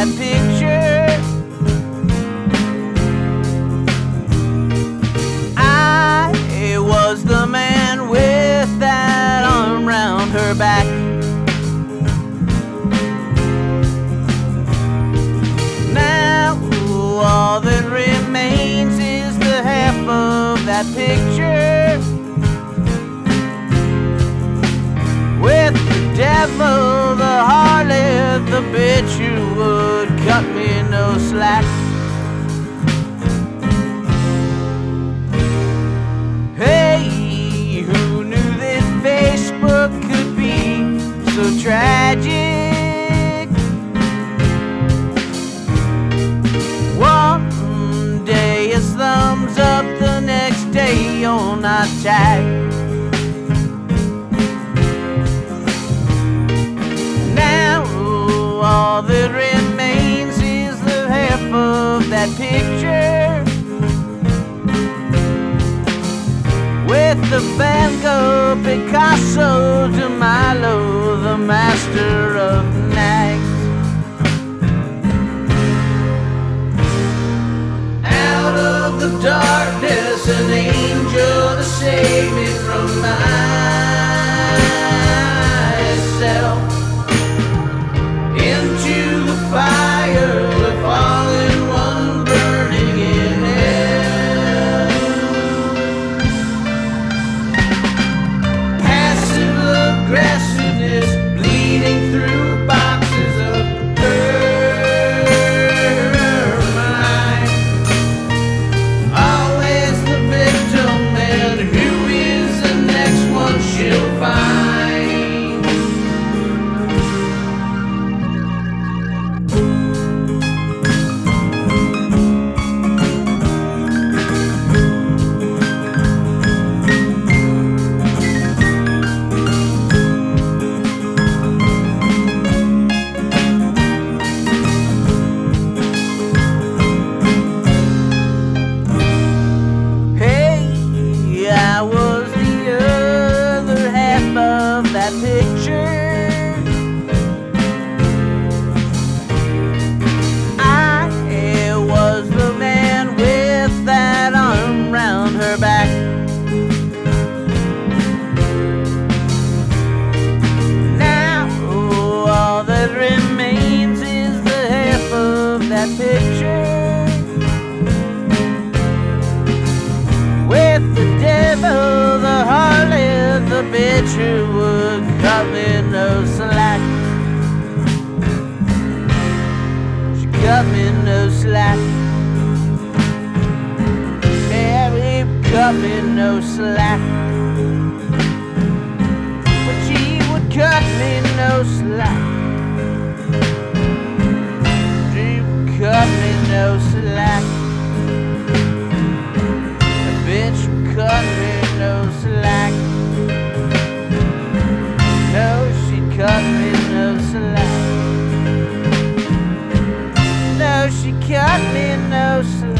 that picture. I was the man with that arm round her back. Now all that remains is the half of that picture. With the devil, the harlot, tagged. Now all that remains is the half of that picture. With the Van Gogh, Picasso, de Milo, the master of night. Out of the darkness, an angel save me from myself. Slack. Babe, cut me no slack. But she would cut me no slack. She cut me no slack. Dios.